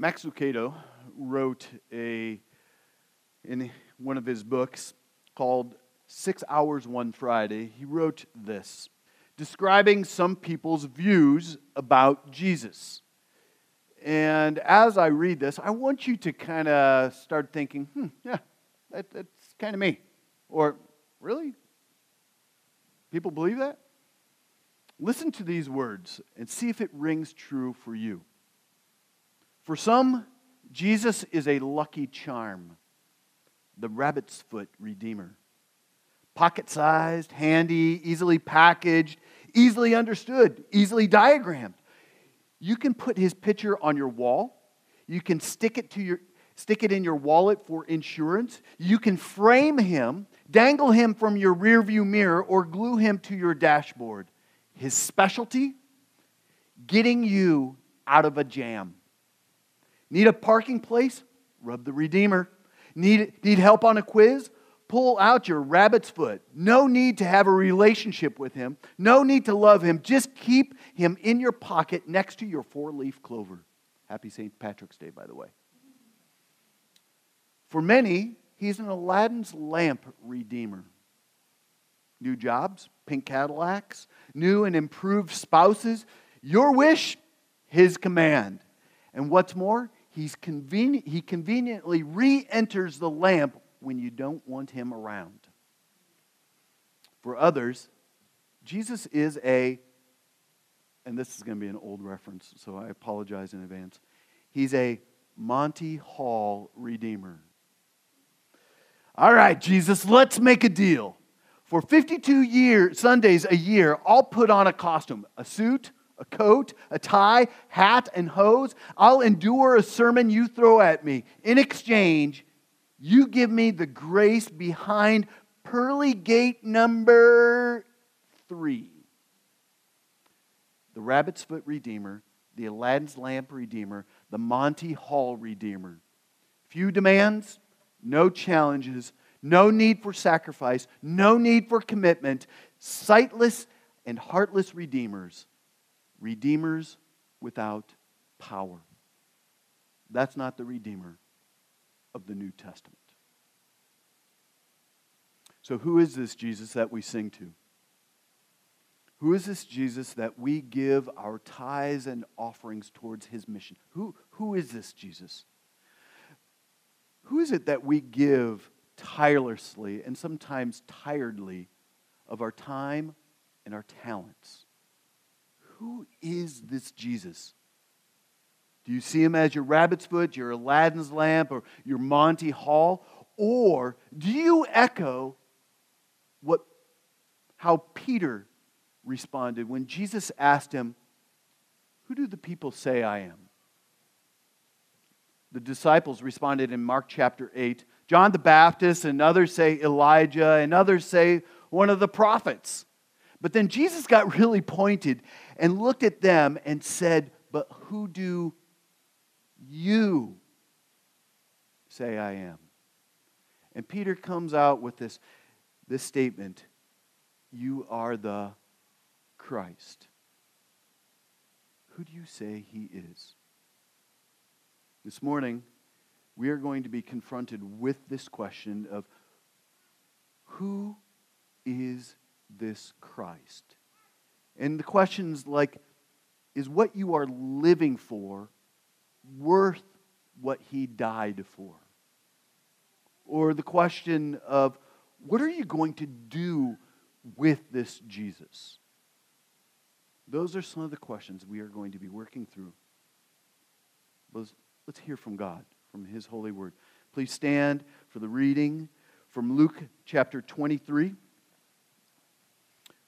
Max Lucado wrote a in one of his books called Six Hours One Friday. He wrote this, describing some people's views about Jesus. And as I read this, I want you to kind of start thinking, hmm, yeah, that, that's kind of me. Or, really? People believe that? Listen to these words and see if it rings true for you. For some, Jesus is a lucky charm, the rabbit's foot redeemer. Pocket sized, handy, easily packaged, easily understood, easily diagrammed. You can put his picture on your wall. You can stick it to your stick it in your wallet for insurance. You can frame him, dangle him from your rearview mirror or glue him to your dashboard. His specialty getting you out of a jam. Need a parking place? Rub the Redeemer. Need, need help on a quiz? Pull out your rabbit's foot. No need to have a relationship with him. No need to love him. Just keep him in your pocket next to your four leaf clover. Happy St. Patrick's Day, by the way. For many, he's an Aladdin's lamp redeemer. New jobs, pink Cadillacs, new and improved spouses. Your wish, his command. And what's more, He's convenient, he conveniently re enters the lamp when you don't want him around. For others, Jesus is a, and this is going to be an old reference, so I apologize in advance. He's a Monty Hall Redeemer. All right, Jesus, let's make a deal. For 52 year, Sundays a year, I'll put on a costume, a suit, a coat, a tie, hat, and hose. I'll endure a sermon you throw at me. In exchange, you give me the grace behind pearly gate number three. The Rabbit's Foot Redeemer, the Aladdin's Lamp Redeemer, the Monty Hall Redeemer. Few demands, no challenges, no need for sacrifice, no need for commitment, sightless and heartless redeemers redeemers without power. That's not the Redeemer of the New Testament. So, who is this Jesus that we sing to? Who is this Jesus that we give our tithes and offerings towards his mission? Who, who is this Jesus? Who is it that we give tirelessly and sometimes tiredly of our time and our talents? Who is this Jesus? Do you see him as your rabbit's foot, your Aladdin's lamp, or your Monty Hall? Or do you echo what, how Peter responded when Jesus asked him, Who do the people say I am? The disciples responded in Mark chapter 8 John the Baptist, and others say Elijah, and others say one of the prophets. But then Jesus got really pointed and looked at them and said, But who do you say I am? And Peter comes out with this, this statement You are the Christ. Who do you say he is? This morning, we are going to be confronted with this question of who is this Christ? And the questions like, is what you are living for worth what he died for? Or the question of, what are you going to do with this Jesus? Those are some of the questions we are going to be working through. Let's, let's hear from God, from his holy word. Please stand for the reading from Luke chapter 23.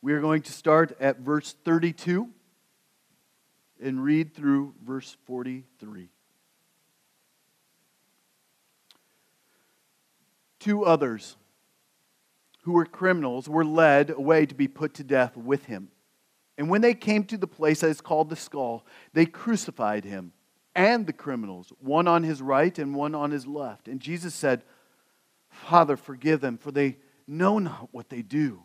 We are going to start at verse 32 and read through verse 43. Two others who were criminals were led away to be put to death with him. And when they came to the place that is called the skull, they crucified him and the criminals, one on his right and one on his left. And Jesus said, Father, forgive them, for they know not what they do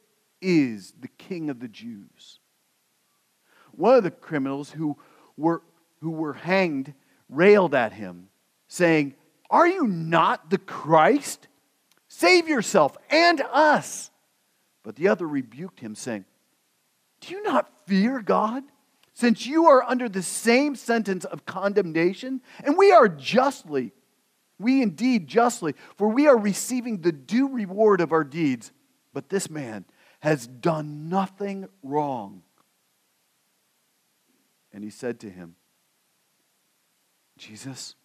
is the king of the Jews. One of the criminals who were, who were hanged railed at him, saying, Are you not the Christ? Save yourself and us. But the other rebuked him, saying, Do you not fear God? Since you are under the same sentence of condemnation, and we are justly, we indeed justly, for we are receiving the due reward of our deeds. But this man has done nothing wrong. And he said to him, Jesus,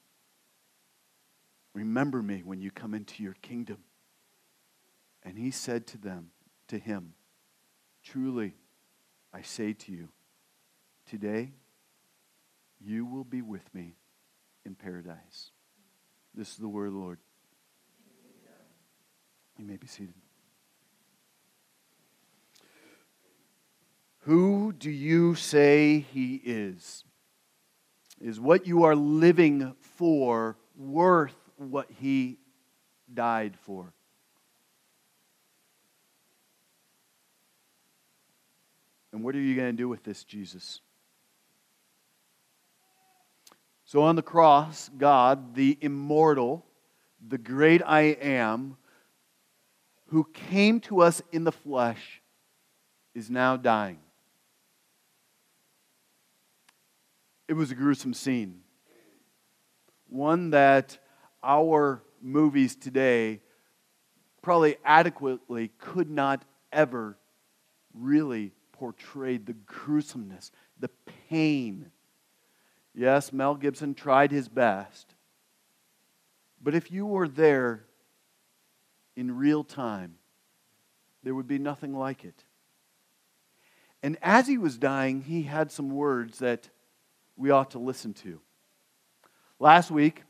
remember me when you come into your kingdom. And he said to them, to him, Truly, I say to you, today you will be with me in paradise. This is the word of the Lord. You may be seated. Who do you say he is? Is what you are living for worth what he died for? And what are you going to do with this, Jesus? So on the cross, God, the immortal, the great I am, who came to us in the flesh, is now dying. It was a gruesome scene. One that our movies today probably adequately could not ever really portray the gruesomeness, the pain. Yes, Mel Gibson tried his best. But if you were there in real time, there would be nothing like it. And as he was dying, he had some words that we ought to listen to. Last week,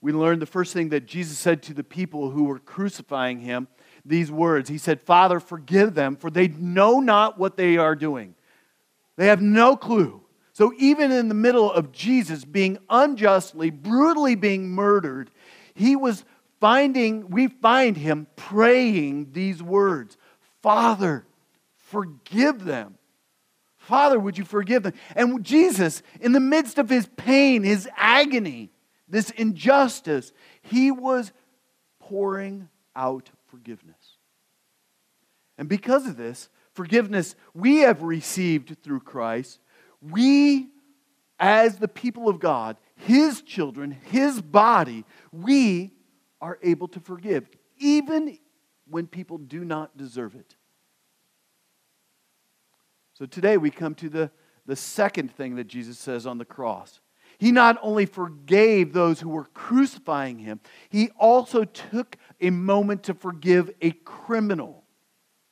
we learned the first thing that Jesus said to the people who were crucifying him these words. He said, Father, forgive them, for they know not what they are doing. They have no clue. So, even in the middle of Jesus being unjustly, brutally being murdered, he was finding, we find him praying these words Father, forgive them, Father, would you forgive them? And Jesus, in the midst of his pain, his agony, this injustice, he was pouring out forgiveness. And because of this, forgiveness we have received through Christ, we, as the people of God, his children, his body, we are able to forgive, even when people do not deserve it. So today we come to the, the second thing that Jesus says on the cross. He not only forgave those who were crucifying him, he also took a moment to forgive a criminal,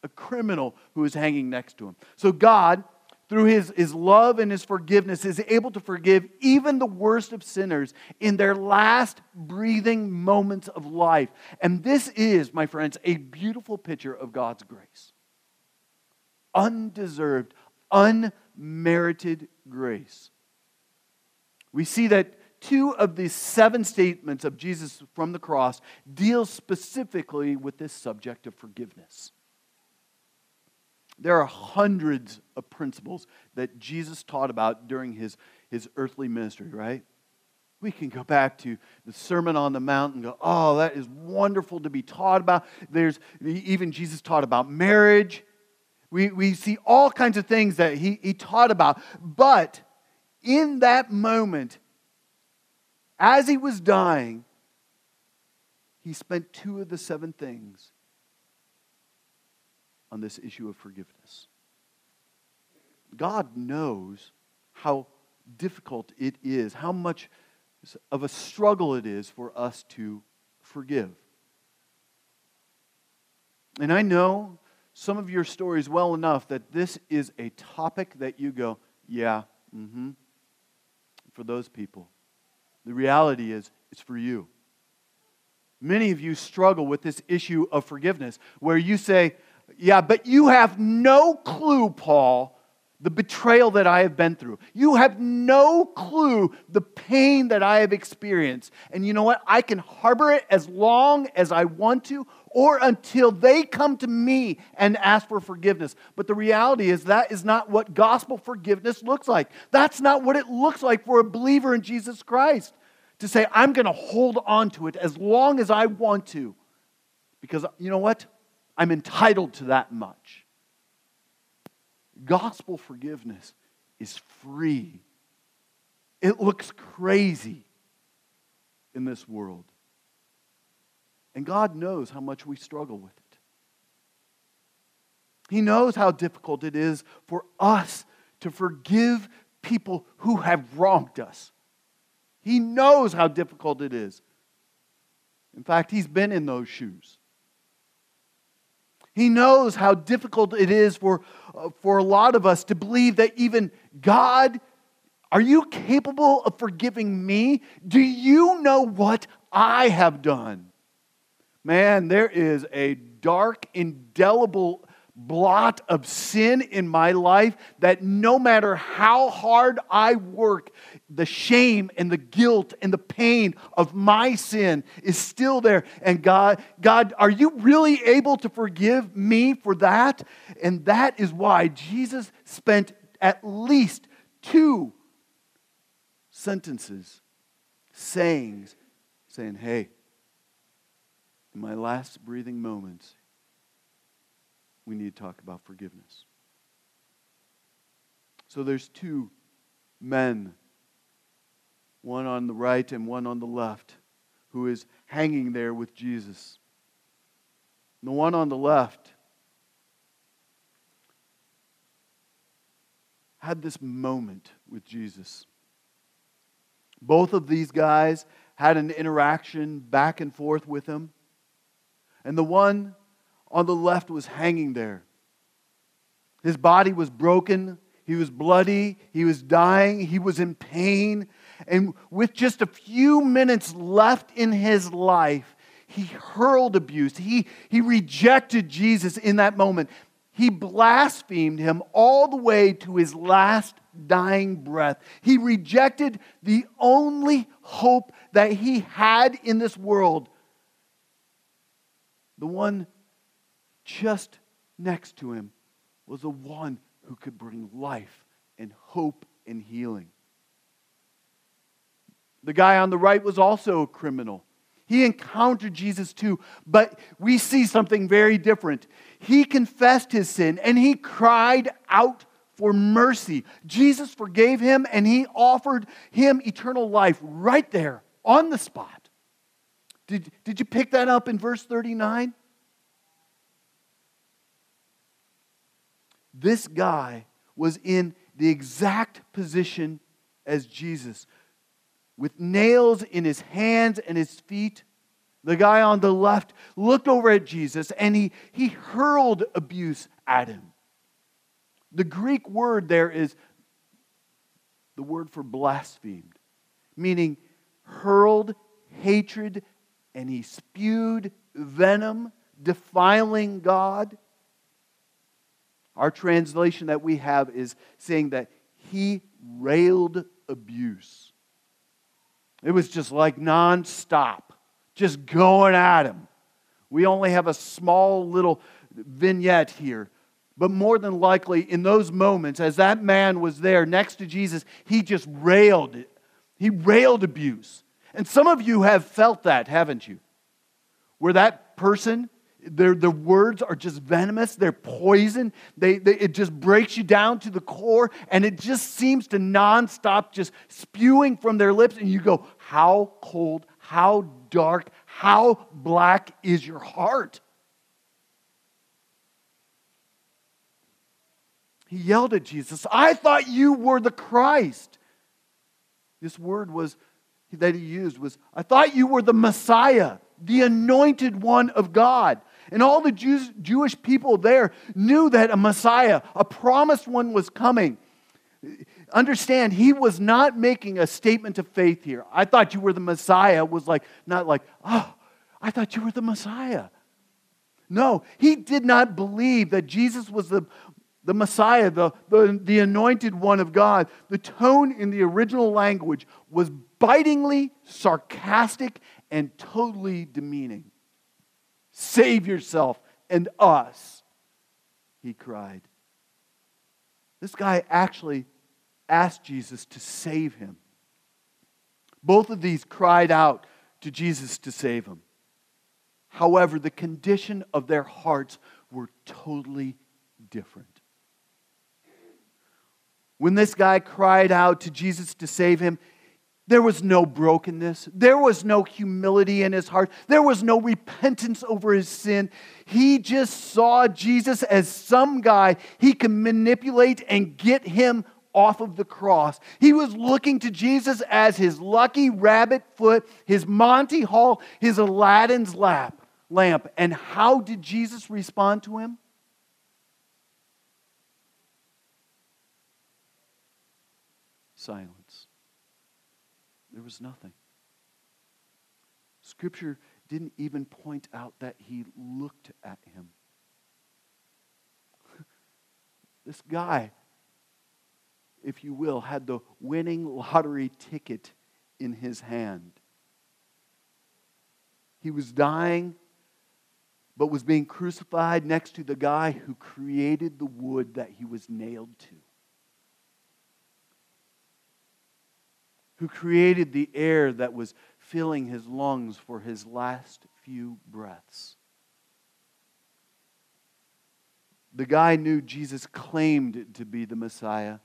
a criminal who was hanging next to him. So God, through his, his love and his forgiveness, is able to forgive even the worst of sinners in their last breathing moments of life. And this is, my friends, a beautiful picture of God's grace undeserved, unmerited grace. We see that two of the seven statements of Jesus from the cross deal specifically with this subject of forgiveness. There are hundreds of principles that Jesus taught about during his, his earthly ministry, right? We can go back to the Sermon on the Mount and go, oh, that is wonderful to be taught about. There's even Jesus taught about marriage. We, we see all kinds of things that he, he taught about. But in that moment, as he was dying, he spent two of the seven things on this issue of forgiveness. God knows how difficult it is, how much of a struggle it is for us to forgive. And I know some of your stories well enough that this is a topic that you go, yeah, mm hmm, for those people. The reality is, it's for you. Many of you struggle with this issue of forgiveness, where you say, Yeah, but you have no clue, Paul, the betrayal that I have been through. You have no clue the pain that I have experienced. And you know what? I can harbor it as long as I want to or until they come to me and ask for forgiveness. But the reality is that is not what gospel forgiveness looks like. That's not what it looks like for a believer in Jesus Christ to say, I'm going to hold on to it as long as I want to. Because you know what? I'm entitled to that much. Gospel forgiveness is free. It looks crazy in this world. And God knows how much we struggle with it. He knows how difficult it is for us to forgive people who have wronged us. He knows how difficult it is. In fact, he's been in those shoes. He knows how difficult it is for, uh, for a lot of us to believe that even God, are you capable of forgiving me? Do you know what I have done? Man, there is a dark, indelible blot of sin in my life that no matter how hard I work, the shame and the guilt and the pain of my sin is still there. And God, God, are you really able to forgive me for that? And that is why Jesus spent at least two sentences, sayings, saying, Hey, in my last breathing moments, we need to talk about forgiveness. So there's two men, one on the right and one on the left, who is hanging there with Jesus. the one on the left had this moment with Jesus. Both of these guys had an interaction back and forth with him. And the one on the left was hanging there. His body was broken. He was bloody. He was dying. He was in pain. And with just a few minutes left in his life, he hurled abuse. He, he rejected Jesus in that moment. He blasphemed him all the way to his last dying breath. He rejected the only hope that he had in this world the one just next to him was the one who could bring life and hope and healing. The guy on the right was also a criminal. He encountered Jesus too, but we see something very different. He confessed his sin and he cried out for mercy. Jesus forgave him and he offered him eternal life right there on the spot. Did, did you pick that up in verse 39? This guy was in the exact position as Jesus, with nails in his hands and his feet. The guy on the left looked over at Jesus and he, he hurled abuse at him. The Greek word there is the word for blasphemed, meaning hurled hatred and he spewed venom, defiling God. Our translation that we have is saying that he railed abuse. It was just like nonstop, just going at him. We only have a small little vignette here. But more than likely, in those moments, as that man was there next to Jesus, he just railed it. He railed abuse. And some of you have felt that, haven't you? Where that person, their, their words are just venomous, they're poison, they, they, it just breaks you down to the core, and it just seems to nonstop just spewing from their lips, and you go, How cold, how dark, how black is your heart? He yelled at Jesus, I thought you were the Christ. This word was that he used was, I thought you were the Messiah, the anointed one of God. And all the Jews, Jewish people there knew that a Messiah, a promised one, was coming. Understand, he was not making a statement of faith here. I thought you were the Messiah, was like, not like, oh, I thought you were the Messiah. No, he did not believe that Jesus was the, the Messiah, the, the, the anointed one of God. The tone in the original language was bitingly sarcastic and totally demeaning. Save yourself and us, he cried. This guy actually asked Jesus to save him. Both of these cried out to Jesus to save him. However, the condition of their hearts were totally different. When this guy cried out to Jesus to save him, there was no brokenness. There was no humility in his heart. There was no repentance over his sin. He just saw Jesus as some guy he can manipulate and get him off of the cross. He was looking to Jesus as his lucky rabbit foot, his Monty Hall, his Aladdin's lap, lamp. And how did Jesus respond to him? Silence. There was nothing. Scripture didn't even point out that he looked at him. this guy, if you will, had the winning lottery ticket in his hand. He was dying, but was being crucified next to the guy who created the wood that he was nailed to. Who created the air that was filling his lungs for his last few breaths. The guy knew Jesus claimed to be the Messiah.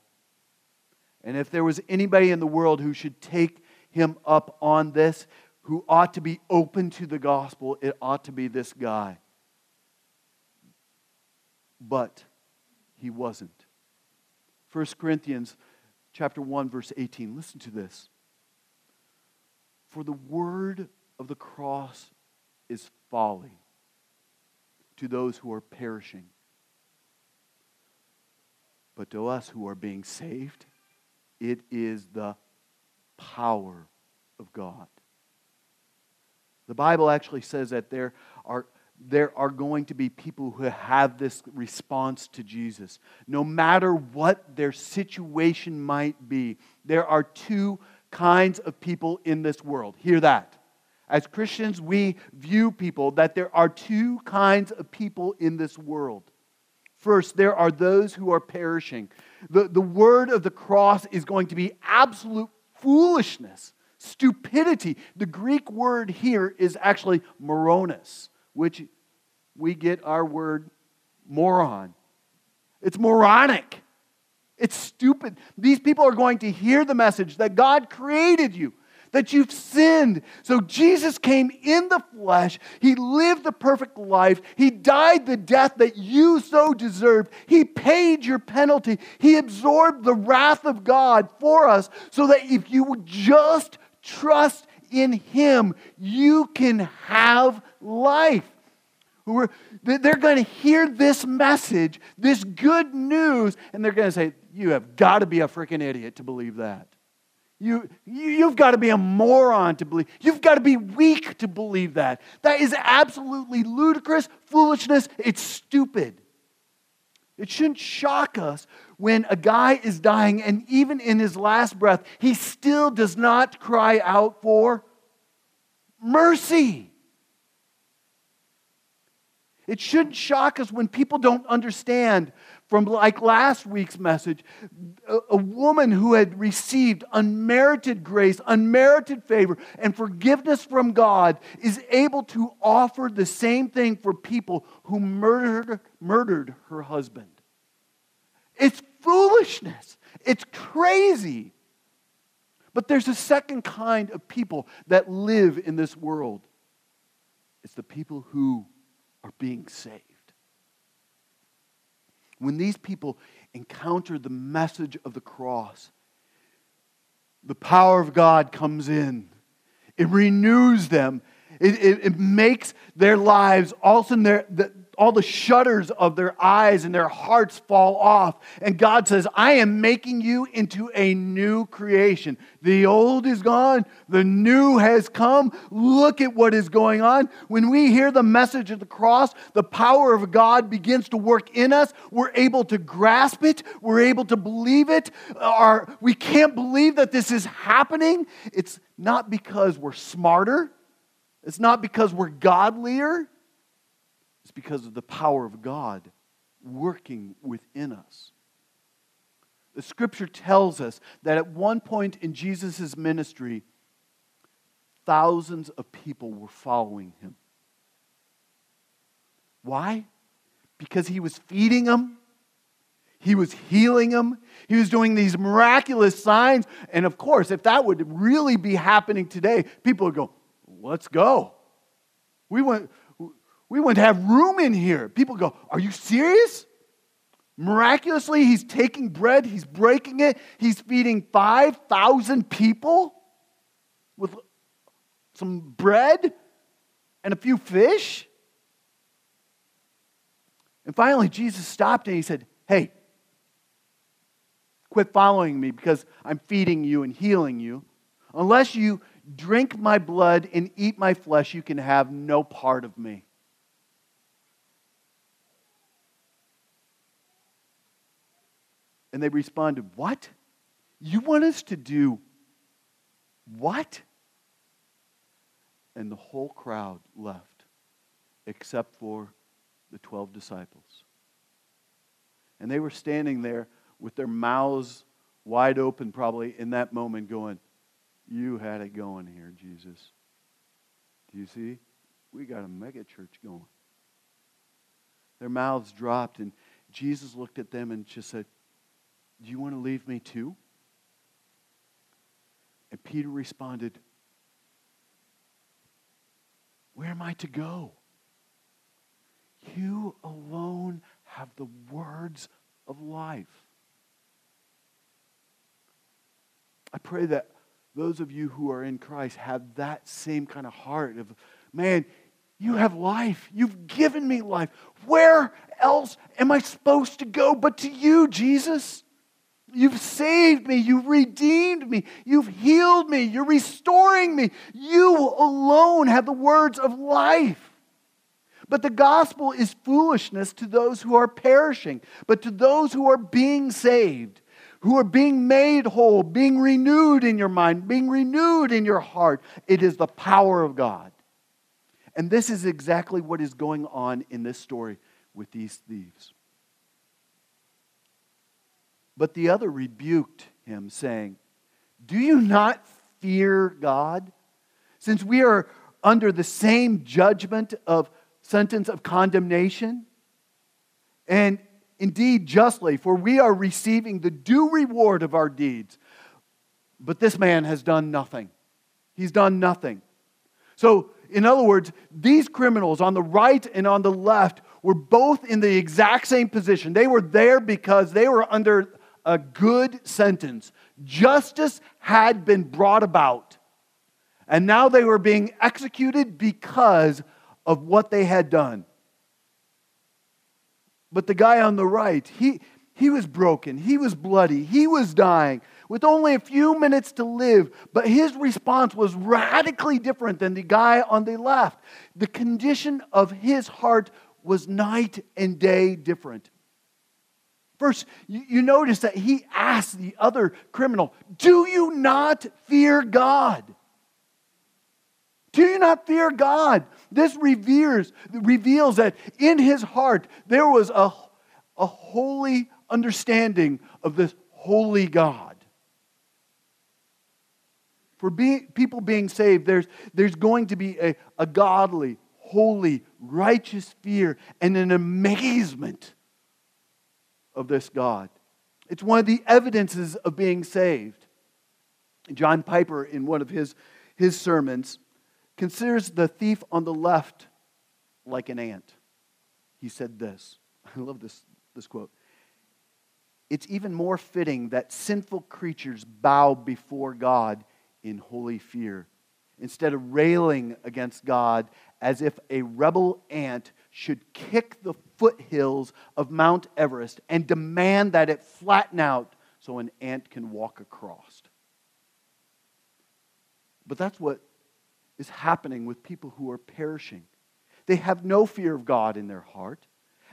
And if there was anybody in the world who should take him up on this, who ought to be open to the gospel, it ought to be this guy. But he wasn't. 1 Corinthians chapter 1 verse 18. Listen to this. For the word of the cross is folly to those who are perishing. But to us who are being saved, it is the power of God. The Bible actually says that there are there are going to be people who have this response to Jesus. No matter what their situation might be, there are two kinds of people in this world. Hear that. As Christians, we view people that there are two kinds of people in this world. First, there are those who are perishing. The, the word of the cross is going to be absolute foolishness, stupidity. The Greek word here is actually moronis which we get our word moron. It's moronic. It's stupid. These people are going to hear the message that God created you, that you've sinned. So Jesus came in the flesh. He lived the perfect life. He died the death that you so deserved. He paid your penalty. He absorbed the wrath of God for us so that if you would just trust in Him, you can have life. They're going to hear this message, this good news, and they're going to say, You have got to be a freaking idiot to believe that. You, you've got to be a moron to believe. You've got to be weak to believe that. That is absolutely ludicrous, foolishness. It's stupid. It shouldn't shock us when a guy is dying and even in his last breath, he still does not cry out for mercy. It shouldn't shock us when people don't understand from like last week's message a, woman who had received unmerited grace, unmerited favor, and forgiveness from God is able to offer the same thing for people who murdered, murdered her husband. It's foolishness, it's crazy. But there's a second kind of people that live in this world it's the people who are being saved. When these people encounter the message of the cross, the power of God comes in. It renews them. It, it, it makes their lives, all of, a sudden all the shutters of their eyes and their hearts fall off. And God says, I am making you into a new creation. The old is gone, the new has come. Look at what is going on. When we hear the message of the cross, the power of God begins to work in us. We're able to grasp it, we're able to believe it. Our, we can't believe that this is happening. It's not because we're smarter, it's not because we're godlier. It's because of the power of God working within us. The scripture tells us that at one point in Jesus' ministry, thousands of people were following him. Why? Because he was feeding them, he was healing them, he was doing these miraculous signs. And of course, if that would really be happening today, people would go, Let's go. We went, we wouldn't have room in here. People go, Are you serious? Miraculously, he's taking bread, he's breaking it, he's feeding 5,000 people with some bread and a few fish. And finally, Jesus stopped and he said, Hey, quit following me because I'm feeding you and healing you. Unless you drink my blood and eat my flesh, you can have no part of me. And they responded, What? You want us to do what? And the whole crowd left, except for the 12 disciples. And they were standing there with their mouths wide open, probably in that moment, going, You had it going here, Jesus. Do you see? We got a mega church going. Their mouths dropped, and Jesus looked at them and just said, do you want to leave me too? And Peter responded, Where am I to go? You alone have the words of life. I pray that those of you who are in Christ have that same kind of heart of, man, you have life. You've given me life. Where else am I supposed to go but to you, Jesus? You've saved me. You've redeemed me. You've healed me. You're restoring me. You alone have the words of life. But the gospel is foolishness to those who are perishing, but to those who are being saved, who are being made whole, being renewed in your mind, being renewed in your heart, it is the power of God. And this is exactly what is going on in this story with these thieves. But the other rebuked him, saying, Do you not fear God? Since we are under the same judgment of sentence of condemnation, and indeed justly, for we are receiving the due reward of our deeds. But this man has done nothing. He's done nothing. So, in other words, these criminals on the right and on the left were both in the exact same position. They were there because they were under a good sentence. Justice had been brought about. And now they were being executed because of what they had done. But the guy on the right, he, he was broken, he was bloody, he was dying with only a few minutes to live. But his response was radically different than the guy on the left. The condition of his heart was night and day different. First, you, you notice that he asked the other criminal, Do you not fear God? Do you not fear God? This reveres, reveals that in his heart there was a, a holy understanding of this holy God. For people being saved, there's, there's going to be a, a godly, holy, righteous fear and an amazement of this God. It's one of the evidences of being saved. John Piper, in one of his, his sermons, considers the thief on the left like an ant. He said this. I love this, this quote. It's even more fitting that sinful creatures bow before God in holy fear instead of railing against God as if a rebel ant should kick the foothills of Mount Everest and demand that it flatten out so an ant can walk across. But that's what is happening with people who are perishing. They have no fear of God in their heart,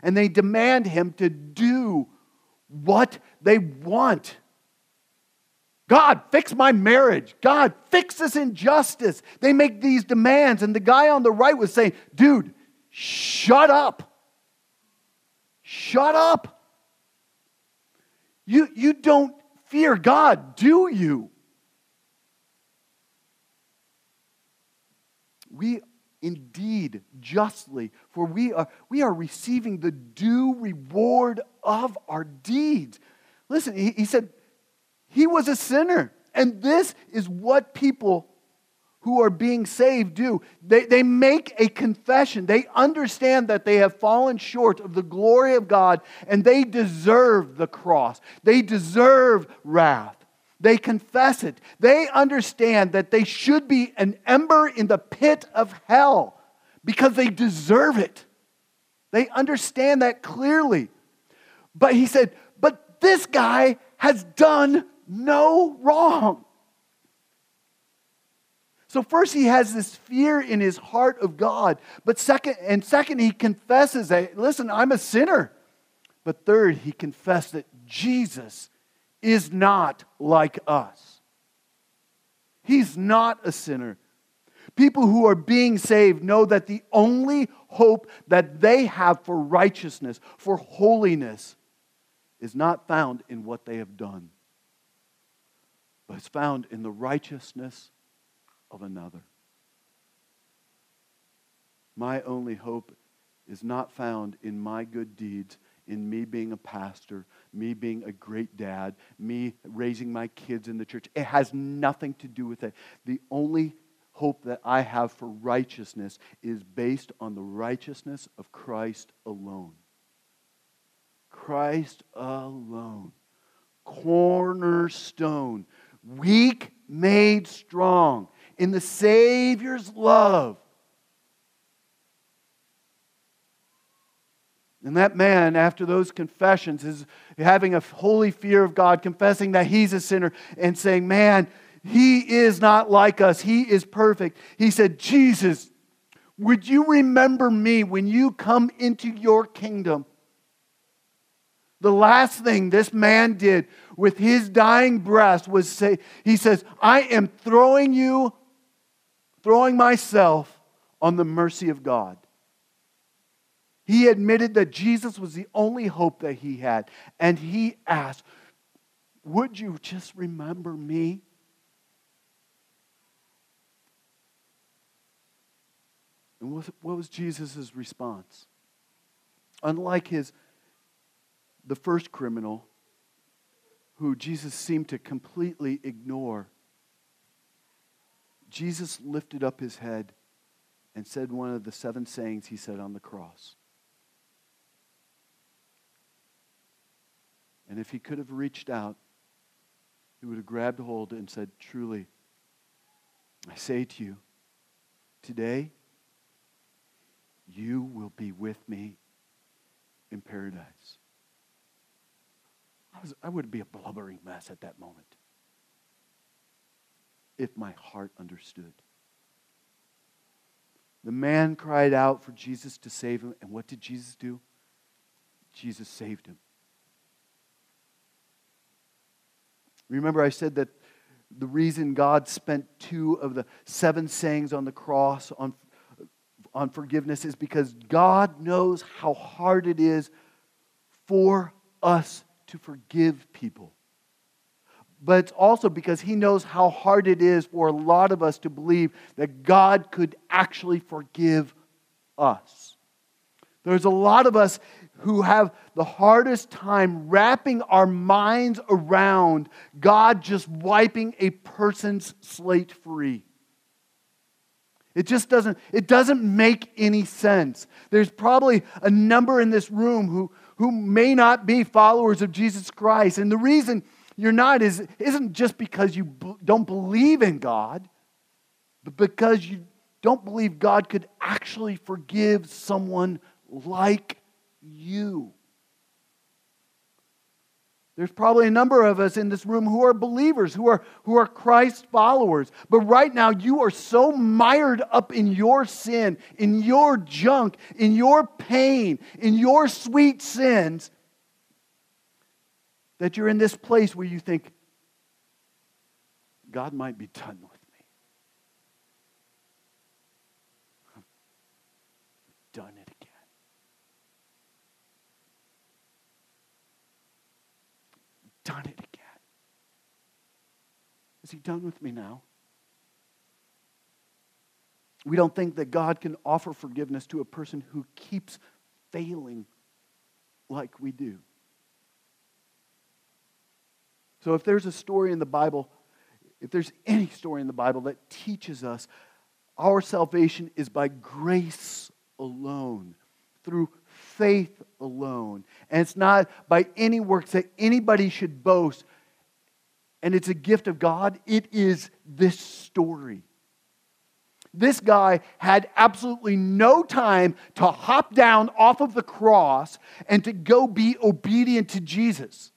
and they demand Him to do what they want. God, fix my marriage. God, fix this injustice. They make these demands, and the guy on the right was saying, Dude, shut up. Shut up. You, you don't fear God, do you? We indeed justly, for we are, we are receiving the due reward of our deeds. Listen, he, he said he was a sinner. And this is what people who are being saved do. They, they make a confession. They understand that they have fallen short of the glory of God and they deserve the cross. They deserve wrath. They confess it. They understand that they should be an ember in the pit of hell because they deserve it. They understand that clearly. But he said, But this guy has done no wrong. So first he has this fear in his heart of God, but second and second he confesses that listen, I'm a sinner. But third, he confessed that Jesus is not like us. He's not a sinner. People who are being saved know that the only hope that they have for righteousness, for holiness, is not found in what they have done, but is found in the righteousness of another. My only hope is not found in my good deeds, in me being a pastor, me being a great dad, me raising my kids in the church. It has nothing to do with it. The only hope that I have for righteousness is based on the righteousness of Christ alone. Christ alone. Cornerstone. Weak made strong in the Savior's love And that man, after those confessions, is having a holy fear of God, confessing that he's a sinner, and saying, Man, he is not like us. He is perfect. He said, Jesus, would you remember me when you come into your kingdom? The last thing this man did with his dying breath was say, He says, I am throwing you, throwing myself on the mercy of God. He admitted that Jesus was the only hope that he had. And he asked, Would you just remember me? And what was Jesus' response? Unlike his, the first criminal, who Jesus seemed to completely ignore, Jesus lifted up his head and said one of the seven sayings he said on the cross. And if he could have reached out, he would have grabbed hold and said, Truly, I say to you, today you will be with me in paradise. I, was, I would be a blubbering mess at that moment if my heart understood. The man cried out for Jesus to save him, and what did Jesus do? Jesus saved him. Remember, I said that the reason God spent two of the seven sayings on the cross on, on forgiveness is because God knows how hard it is for us to forgive people. But it's also because He knows how hard it is for a lot of us to believe that God could actually forgive us. There's a lot of us who have the hardest time wrapping our minds around God just wiping a person's slate free. It just doesn't, it doesn't make any sense. There's probably a number in this room who, who may not be followers of Jesus Christ. And the reason you're not is, isn't just because you don't believe in God, but because you don't believe God could actually forgive someone like you. There's probably a number of us in this room who are believers, who are, who are Christ followers. But right now, you are so mired up in your sin, in your junk, in your pain, in your sweet sins, that you're in this place where you think, God might be done with me. I've done it again. Done it again. Is he done with me now? We don't think that God can offer forgiveness to a person who keeps failing like we do. So, if there's a story in the Bible if there's any story in the Bible that teaches us our salvation is by grace alone, through faith alone. And it's not by any works that anybody should boast. And it's a gift of God. It is this story. This guy had absolutely no time to hop down off of the cross and to go be obedient to Jesus.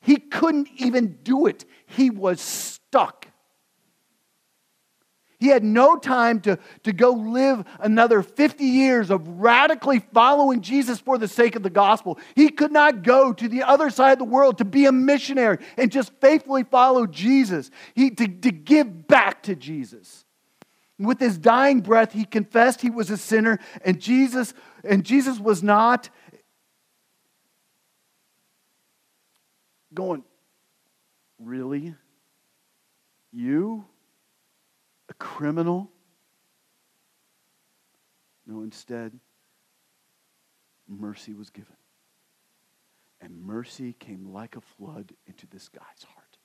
He couldn't even do it. He was stuck. He had no time to, to go live another 50 years of radically following Jesus for the sake of the gospel. He could not go to the other side of the world to be a missionary and just faithfully follow Jesus, he, to, to give back to Jesus. With his dying breath, he confessed he was a sinner, and Jesus, and Jesus was not going, Really? You? A criminal? No, instead, mercy was given. And mercy came like a flood into this guy's heart.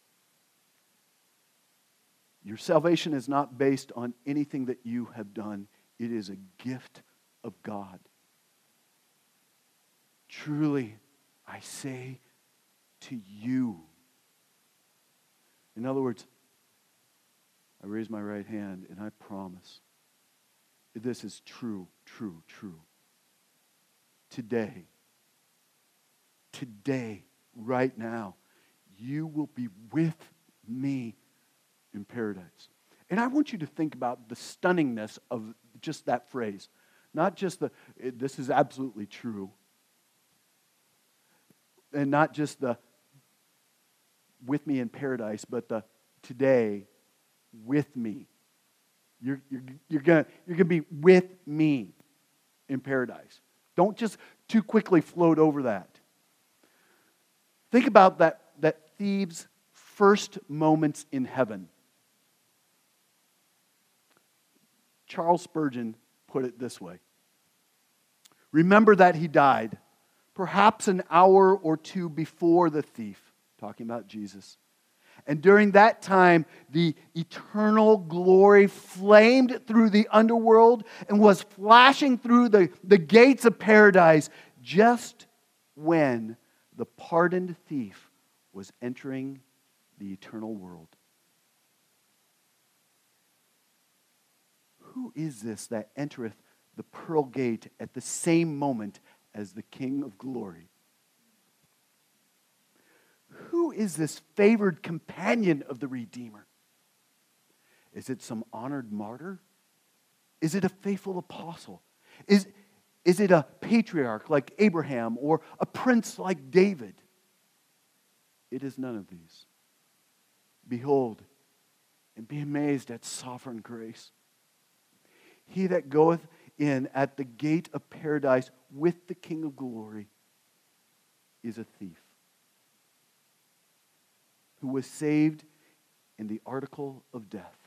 Your salvation is not based on anything that you have done, it is a gift of God. Truly, I say to you. In other words, I raise my right hand and I promise this is true, true, true. Today, today, right now, you will be with me in paradise. And I want you to think about the stunningness of just that phrase. Not just the, this is absolutely true. And not just the, with me in paradise, but the, today, with me. You're, you're, you're going you're to be with me in paradise. Don't just too quickly float over that. Think about that, that thief's first moments in heaven. Charles Spurgeon put it this way Remember that he died, perhaps an hour or two before the thief, talking about Jesus. And during that time, the eternal glory flamed through the underworld and was flashing through the, the gates of paradise just when the pardoned thief was entering the eternal world. Who is this that entereth the pearl gate at the same moment as the King of glory? Who is this favored companion of the Redeemer? Is it some honored martyr? Is it a faithful apostle? Is, is it a patriarch like Abraham or a prince like David? It is none of these. Behold, and be amazed at sovereign grace. He that goeth in at the gate of paradise with the King of glory is a thief who was saved in the article of death.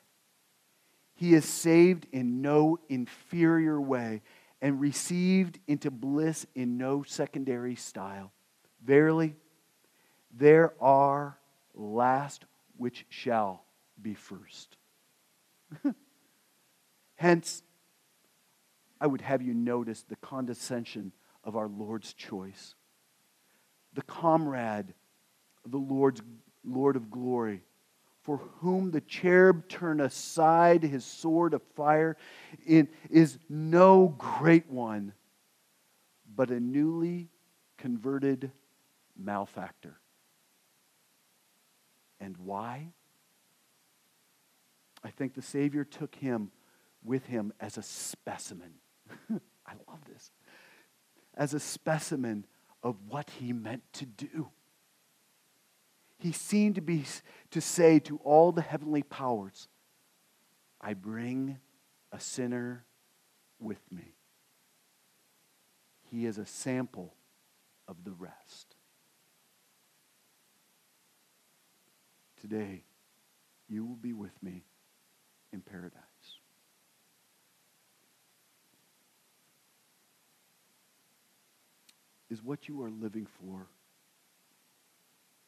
He is saved in no inferior way and received into bliss in no secondary style. Verily, there are last which shall be first. Hence, I would have you notice the condescension of our Lord's choice. The comrade the Lord's Lord of glory, for whom the cherub turned aside his sword of fire, is no great one, but a newly converted malefactor. And why? I think the Savior took him with him as a specimen. I love this. As a specimen of what he meant to do. He seemed to be to say to all the heavenly powers, I bring a sinner with me. He is a sample of the rest. Today, you will be with me in paradise. Is what you are living for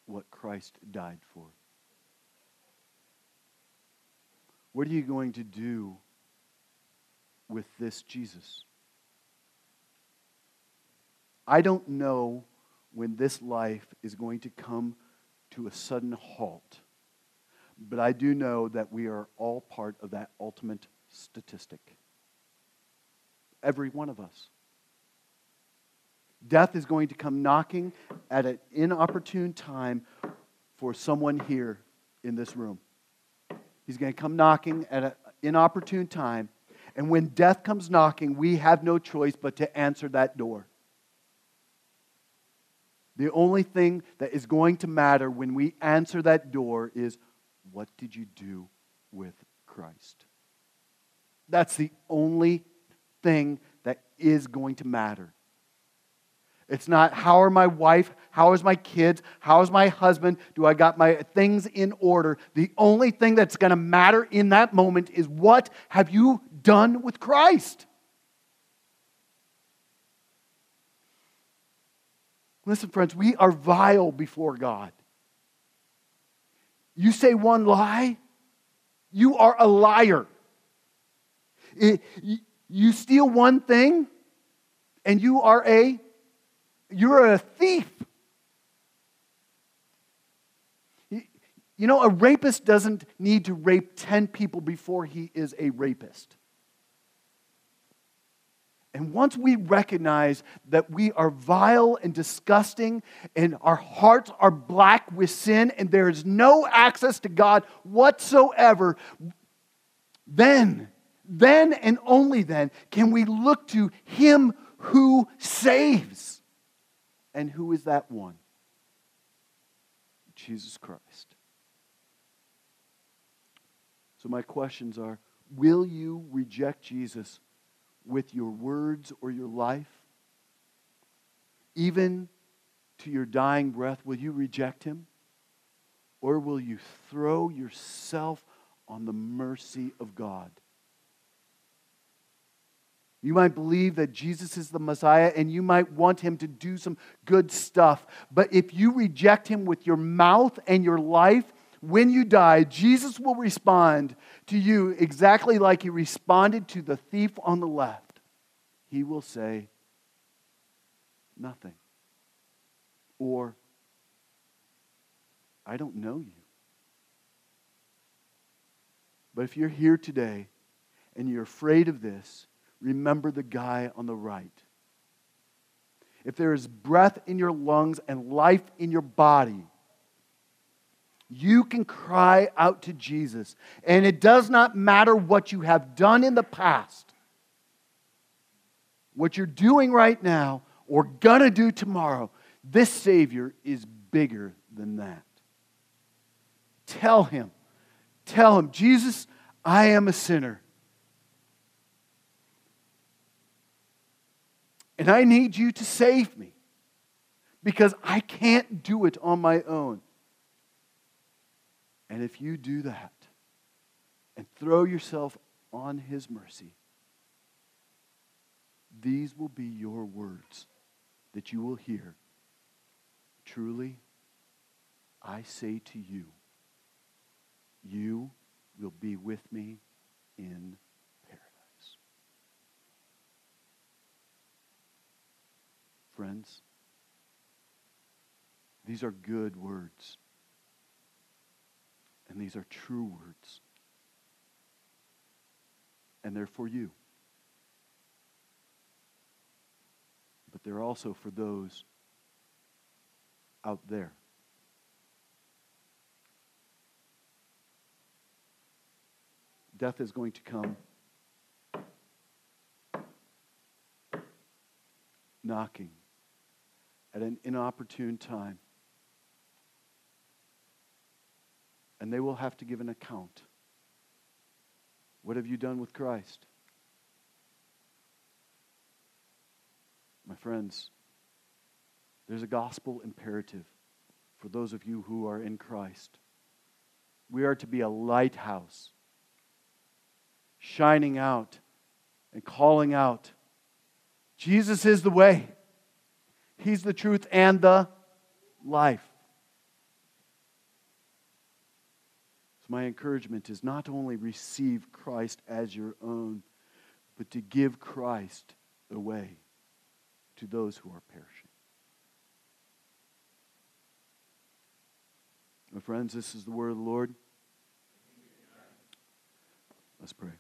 what Christ died for? What are you going to do with this Jesus? I don't know when this life is going to come to a sudden halt, but I do know that we are all part of that ultimate statistic. Every one of us. Death is going to come knocking at an inopportune time for someone here in this room. He's going to come knocking at an inopportune time. And when death comes knocking, we have no choice but to answer that door. The only thing that is going to matter when we answer that door is what did you do with Christ? That's the only thing that is going to matter. It's not how are my wife, how is my kids, how is my husband, do I got my things in order? The only thing that's going to matter in that moment is what have you done with Christ? Listen, friends, we are vile before God. You say one lie, you are a liar. You steal one thing, and you are a you're a thief. You know, a rapist doesn't need to rape 10 people before he is a rapist. And once we recognize that we are vile and disgusting and our hearts are black with sin and there is no access to God whatsoever, then, then and only then can we look to Him who saves. And who is that one? Jesus Christ. So, my questions are Will you reject Jesus with your words or your life? Even to your dying breath, will you reject him? Or will you throw yourself on the mercy of God? You might believe that Jesus is the Messiah and you might want him to do some good stuff. But if you reject him with your mouth and your life, when you die, Jesus will respond to you exactly like he responded to the thief on the left. He will say, Nothing. Or, I don't know you. But if you're here today and you're afraid of this, remember the guy on the right. If there is breath in your lungs and life in your body, you can cry out to Jesus. And it does not matter what you have done in the past, what you're doing right now, or gonna do tomorrow. This Savior is bigger than that. Tell him, tell him, Jesus, I am a sinner. And I need you to save me because I can't do it on my own. And if you do that and throw yourself on His mercy, these will be your words that you will hear. Truly, I say to you, you will be with me in friends. These are good words. And these are true words. And they're for you. But they're also for those out there. Death is going to come knocking at an inopportune time. And they will have to give an account. What have you done with Christ? My friends, there's a gospel imperative for those of you who are in Christ. We are to be a lighthouse, shining out and calling out. Jesus is the way, He's the truth and the life. So, my encouragement is not only receive Christ as your own, but to give Christ the way to those who are perishing. My friends, this is the word of the Lord. Let's pray.